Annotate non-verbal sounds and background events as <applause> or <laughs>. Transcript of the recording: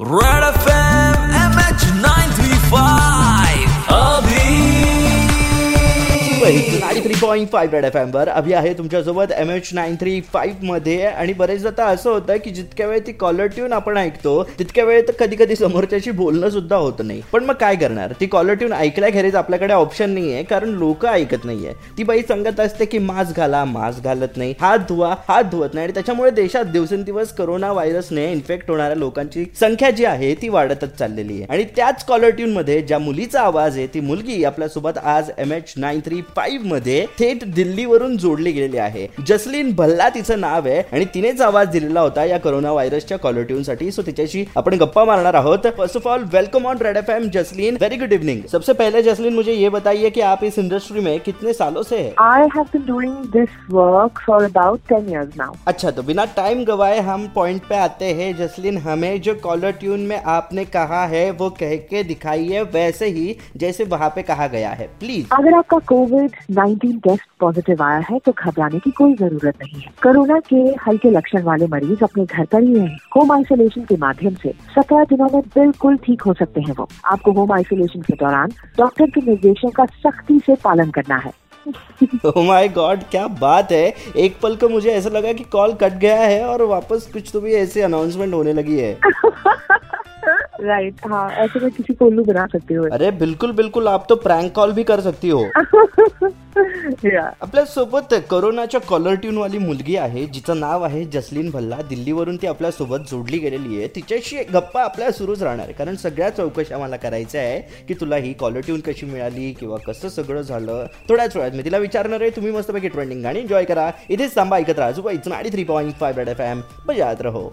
Right अभी three point five red F एमवर Abhi आहे तुमच्यासोबत एम एच नाईन थ्री फाईव्हमध्ये आणि बरेचदा आता असं होतं की जितक्या वेळ ती कॉलर ट्यून आपण ऐकतो तितक्या वेळ तर कधी कधी समोरच्याशी बोलणं सुद्धा होत नाही. पण मग काय करणार? ती कॉलर ट्यून ऐकल्याखेरीज आपल्याकडे ऑप्शन नाही आहे कारण लोक ऐकत नाहीये. ती बाई सांगत असते की मास्क घाला मास्क घालत नाही. हात धुवा हात धुवत नाही. आणि त्याच्यामुळे देशात दिवसेंदिवस करोना व्हायरसने इन्फेक्ट होणाऱ्या लोकांची संख्या जी आहे ती वाढतच चाललेली आहे. आणि त्याच कॉलर ट्यून मध्ये ज्या मुलीचा आवाज आहे ती मुलगी आपल्यासोबत आज M H nine three five मध्ये थेट दिल्लीवरून जोडली गेलेली आहे. जसलीन भल्ला तिचं नाव आहे आणि तिनेच आवाज़ दिलेला होता या कोरोना व्हायरसच्या कॉलर ट्यून साठी. सो तिच्याशी आपण गप्पा मारणार आहोत. First of all welcome on red F M Jasleen. Very good evening सबसे पहले जसलीन मुझे ये बताइए कि आप इस इंडस्ट्री में कितने सालों से है? I have been doing this work for about 10 years now. अच्छा तो बिना टाइम गवाए हम पॉइंट पे आते हैं। जसलीन हमें जो कॉलर ट्यून में आपने कहा है वो कह के दिखाइए। वैसे ही जैसे वहाँ पे कहा गया है। प्लीज़ अगर आपका कोविड 19 टेस्ट पॉजिटिव आया है तो घबराने की कोई ज़रूरत नहीं है। कोरोना के हल्के लक्षण वाले मरीज़ अपने घर पर ही रहें। होम आइसोलेशन के माध्यम से सत्रह दिनों में बिल्कुल ठीक हो सकते हैं वो। आपको होम आइसोलेशन के दौरान डॉक्टर के निर्देशों का सख्ती से पालन करना है। <laughs> माय गॉड क्या बात है। एक पल को मुझे ऐसा लगा कि कॉल कट गया है और वापस कुछ तो भी ऐसे अनाउंसमेंट होने लगी है। राइट हाँ ऐसे में किसी को उल्लू बना सकते हो। अरे बिल्कुल बिल्कुल आप तो प्रँक कॉल भी कर सकती हो. आपल्यासोबत कोरोनाच्या कॉलर ट्यून वाली मुलगी आहे जिचं नाव आहे जसलीन भल्ला. दिल्लीवरून ती आपल्यासोबत जोडली गेलेली आहे. तिच्याशी गप्पा आपल्या सुरूच राहणार. कारण सगळ्या चौकशा मला करायच्या आहे की तुला ही कॉलर ट्यून कशी मिळाली किंवा कसं सगळं झालं. थोड्याच वेळात मी तिला विचारणार आहे. तुम्ही मस्तपैकी ट्रेंडिंग गाणी एन्जॉय करा. इथेच थांबा ऐकत राहा. जुबा नाडी three point five F M बजात रहो.